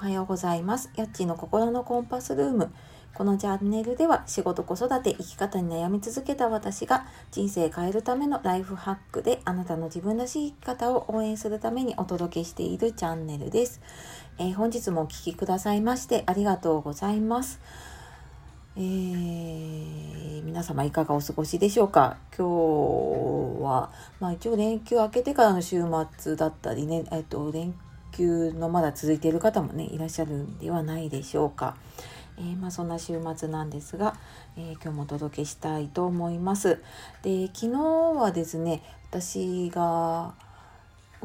おはようございます。やっちの心のコンパスルーム。このチャンネルでは仕事子育て生き方に悩み続けた私が人生変えるためのライフハックであなたの自分らしい生き方を応援するためにお届けしているチャンネルです。えー、本日もお聴きくださいましてありがとうございます。えー、皆様いかがお過ごしでしょうか？今日は、まあ一応連休明けてからの週末だったりね、えっと、連休のまだ続いている方もね、いらっしゃるんではないでしょうか。えー、まあ、そんな週末なんですが、えー、今日もお届けしたいと思います。で、昨日はですね、私が、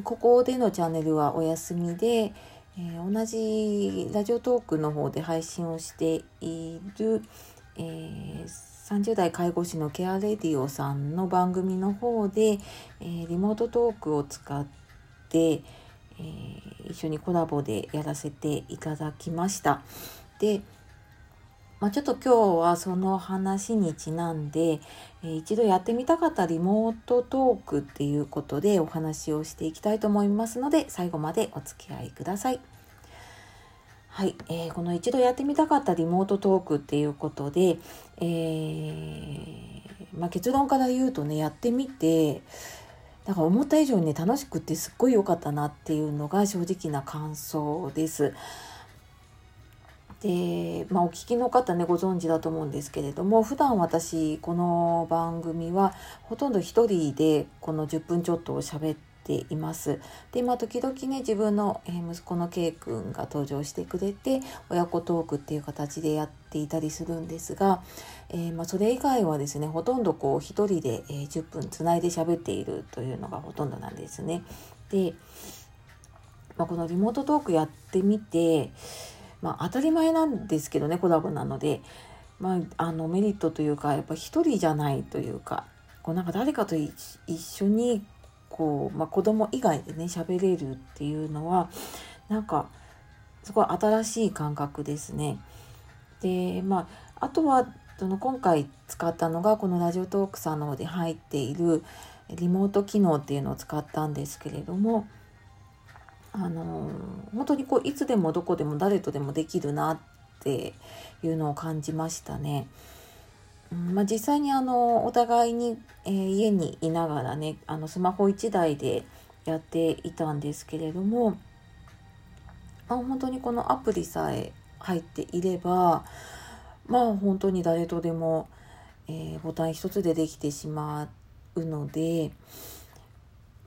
ここでのチャンネルはお休みで、えー、同じラジオトークの方で配信をしている、えー、30代介護士のケアレディオさんの番組の方で、えー、リモートトークを使って、え一緒にコラボでやらせていただきました。で、まあ、ちょっと今日はその話にちなんで、えー、一度やってみたかったリモートトークっていうことでお話をしていきたいと思いますので最後までお付き合いください。はい、えー、この一度やってみたかったリモートトークっていうことで、えー、まあ、結論から言うとねやってみてだから思った以上にね楽しくてすっごい良かったなっていうのが正直な感想です。で、まあ、お聞きの方ねご存知だと思うんですけれども普段私この番組はほとんど一人でこの10分ちょっとを喋ってています。で、まあ、時々ね自分の息子の K 君が登場してくれて親子トークっていう形でやっていたりするんですが、えー、まあ、それ以外はですねほとんどこう一人で、10分つないで喋っているというのがほとんどなんですね。で、まあ、このリモートトークやってみてまあ当たり前なんですけどねコラボなので、まあ、あのメリットというかやっぱ一人じゃないというかこうなんか誰かと一緒にこう、まあ、子供以外でね喋れるっていうのはなんかすごい新しい感覚ですね。でまああとはその今回使ったのがこのラジオトークさんの方で入っているリモート機能っていうのを使ったんですけれどもあの本当にこういつでもどこでも誰とでもできるなっていうのを感じましたね。まあ、実際にあのお互いに、えー、家にいながらねあのスマホ1台でやっていたんですけれども、あ、本当にこのアプリさえ入っていればまあ本当に誰とでも、えー、ボタン一つでできてしまうので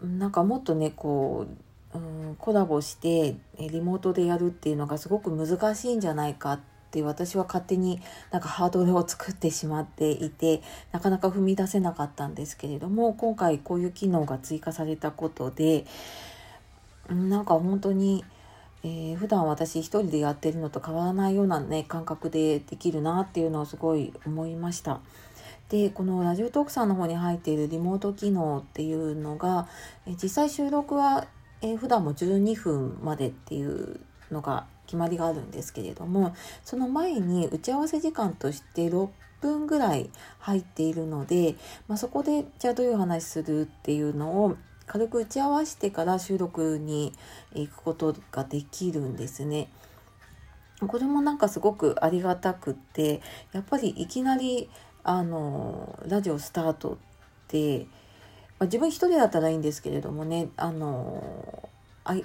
なんかもっとねこううんコラボしてリモートでやるっていうのがすごく難しいんじゃないかって私は勝手になんかハードルを作ってしまっていてなかなか踏み出せなかったんですけれども今回こういう機能が追加されたことでなんか本当に、えー、普段私一人でやってるのと変わらないようなね感覚でできるなっていうのをすごい思いました。でこのラジオトークさんの方に入っているリモート機能っていうのが、え実際収録はえー、普段も12分までっていうのが決まりがあるんですけれどもその前に打ち合わせ時間として6分ぐらい入っているので、まあ、そこでじゃあどういう話するっていうのを軽く打ち合わせてから収録に行くことができるんですね。これもなんかすごくありがたくってやっぱりいきなりあのラジオスタートってまあ、自分一人だったらいいんですけれどもね、あの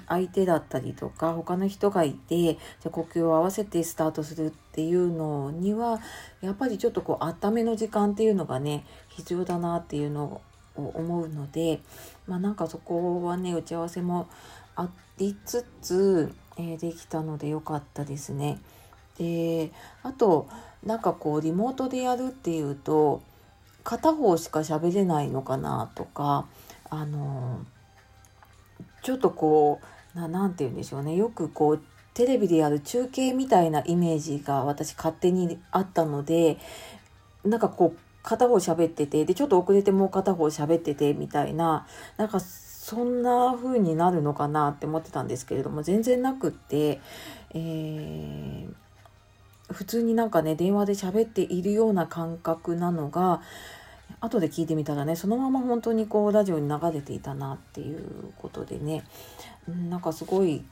相手だったりとか他の人がいてじゃ呼吸を合わせてスタートするっていうのにはやっぱりちょっとこう温めの時間っていうのがね必要だなっていうのを思うのでまあなんかそこはね打ち合わせもありつつ、えー、できたので良かったですね。であとなんかこうリモートでやるっていうと片方しか喋れないのかなとかあのちょっとこうななんて言うんでしょうね。よくこうテレビでやる中継みたいなイメージが私勝手にあったのでなんかこう片方喋っててでちょっと遅れてもう片方喋っててみたいななんかそんな風になるのかなって思ってたんですけれども全然なくって、えー、普通になんかね電話で喋っているような感覚なのが後で聞いてみたらねそのまま本当にこうラジオに流れていたなっていうことでね。なんかすごい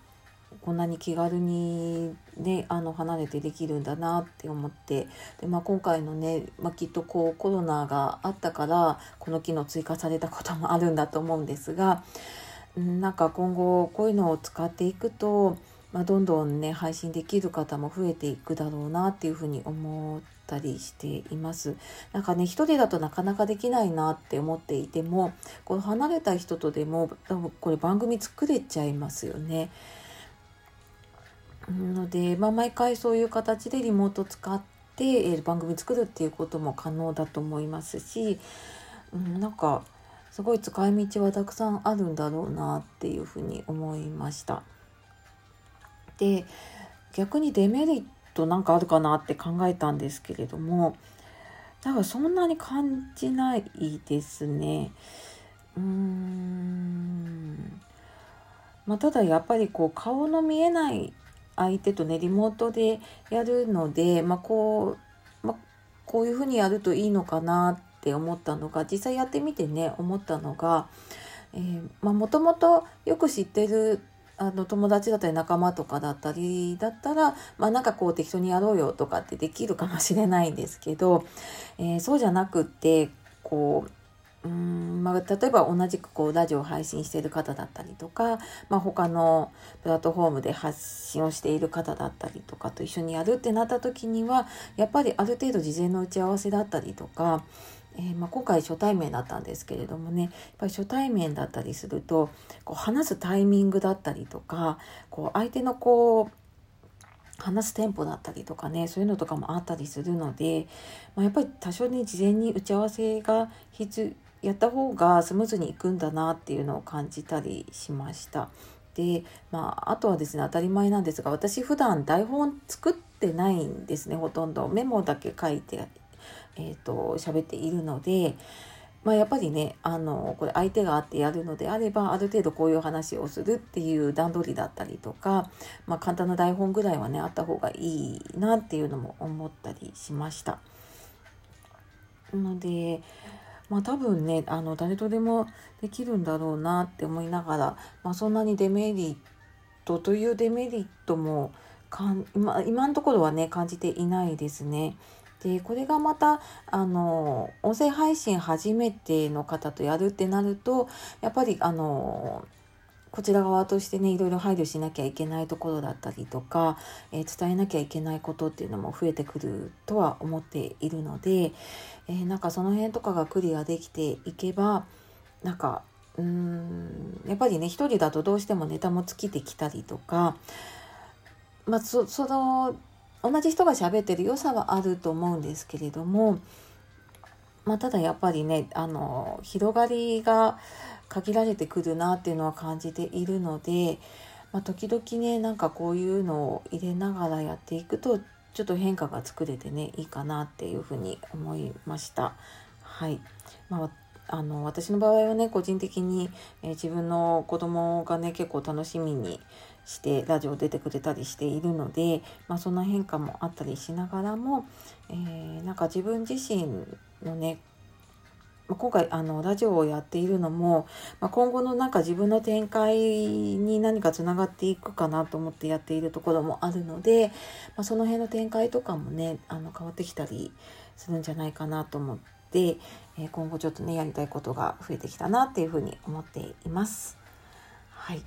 こんなに気軽にねあの離れてできるんだなって思って。で、まあ、今回のね、まあ、きっとこうコロナがあったからこの機能追加されたこともあるんだと思うんですが。なんか今後こういうのを使っていくと、まあ、どんどんね配信できる方も増えていくだろうなっていうふうに思ってたりしています。なんかね一人だとなかなかできないなって思っていてもこの離れた人とでも多分これ番組作れちゃいますよね。ので、まあ、毎回そういう形でリモート使って、えー、番組作るっていうことも可能だと思いますし、うん、なんかすごい使い道はたくさんあるんだろうなっていうふうに思いました。で逆にデメリットなんかあるかなって考えたんですけれどもだからそんなに感じないですね。うーんまあ、ただやっぱりこう顔の見えない相手とねリモートでやるので、まあ、こう、まあ、こういうふうにやるといいのかなって思ったのが実際やってみてね思ったのがもともとよく知ってるあの友達だったり仲間とかだったりだったら、まあ、なんかこう適当にやろうよとかってできるかもしれないんですけど、えー、そうじゃなくってこううんまあ、例えば同じくこうラジオを配信している方だったりとか、まあ、他のプラットフォームで発信をしている方だったりとかと一緒にやるってなった時にはやっぱりある程度事前の打ち合わせだったりとか、えー、まあ、今回初対面だったんですけれどもねやっぱり初対面だったりするとこう話すタイミングだったりとかこう相手のこう話すテンポだったりとかねそういうのとかもあったりするので、まあ、やっぱり多少ね事前に打ち合わせが必やった方がスムーズにいくんだなっていうのを感じたりしました。で、まあ、あとはですね当たり前なんですが私普段台本作ってないんですねほとんどメモだけ書いてえーと、喋っているので、まあ、やっぱりねあのこれ相手があってやるのであればある程度こういう話をするっていう段取りだったりとか、まあ、簡単な台本ぐらいはねあった方がいいなっていうのも思ったりしました。のでまあ多分ねあの誰とでもできるんだろうなって思いながら、まあ、そんなにデメリットというデメリットもかん今今のところはね感じていないですね。でこれがまたあの音声配信初めての方とやるってなるとやっぱりあのこちら側としてねいろいろ配慮しなきゃいけないところだったりとか、えー、伝えなきゃいけないことっていうのも増えてくるとは思っているので、えー、なんかその辺とかがクリアできていけばなんかうーんやっぱりね一人だとどうしてもネタも尽きてきたりとか、まあ、そその同じ人が喋ってる良さはあると思うんですけれども、まあ、ただやっぱりねあの広がりが限られてくるなっていうのは感じているので、まあ、時々ねなんかこういうのを入れながらやっていくとちょっと変化が作れてねいいかなっていうふうに思いました。はい、まああの私の場合はね個人的に、えー、自分の子供がね結構楽しみにしてラジオ出てくれたりしているので、まあ、その変化もあったりしながらも、えー、なんか自分自身のね今回あのラジオをやっているのも、まあ、今後のなんか自分の展開に何かつながっていくかなと思ってやっているところもあるので、まあ、その辺の展開とかもねあの変わってきたりするんじゃないかなと思って、え今後ちょっとねやりたいことが増えてきたなっていうふうに思っています。はい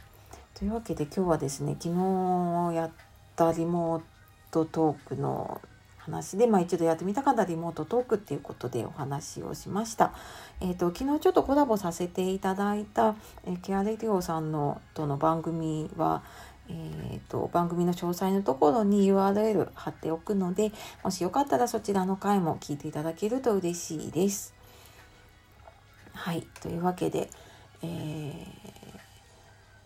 というわけで今日はですね昨日やったリモートトークの話で、まあ、一度やってみたかったリモートトークっていうことでお話をしました。えーと、昨日ちょっとコラボさせていただいた、えー、ケアレディオさんのとの番組は、えーと番組の詳細のところに URL 貼っておくのでもしよかったらそちらの回も聞いていただけると嬉しいです。はいというわけで、えー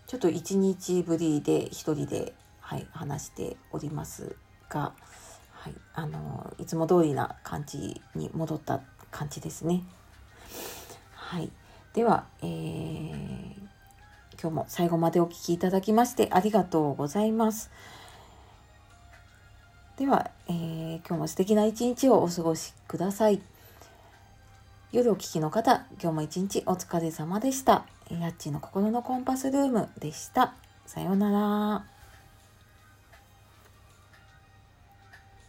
ちょっと1日ぶりで1人で、はい、話しておりますが、はい、あのいつも通りな感じに戻った感じですね。はい、では、えー、今日も最後までお聴きいただきましてありがとうございます。では、えー、今日も素敵な一日をお過ごしください。夜お聴きの方、今日も一日お疲れ様でした。やっちの心のコンパスルームでした。さようなら。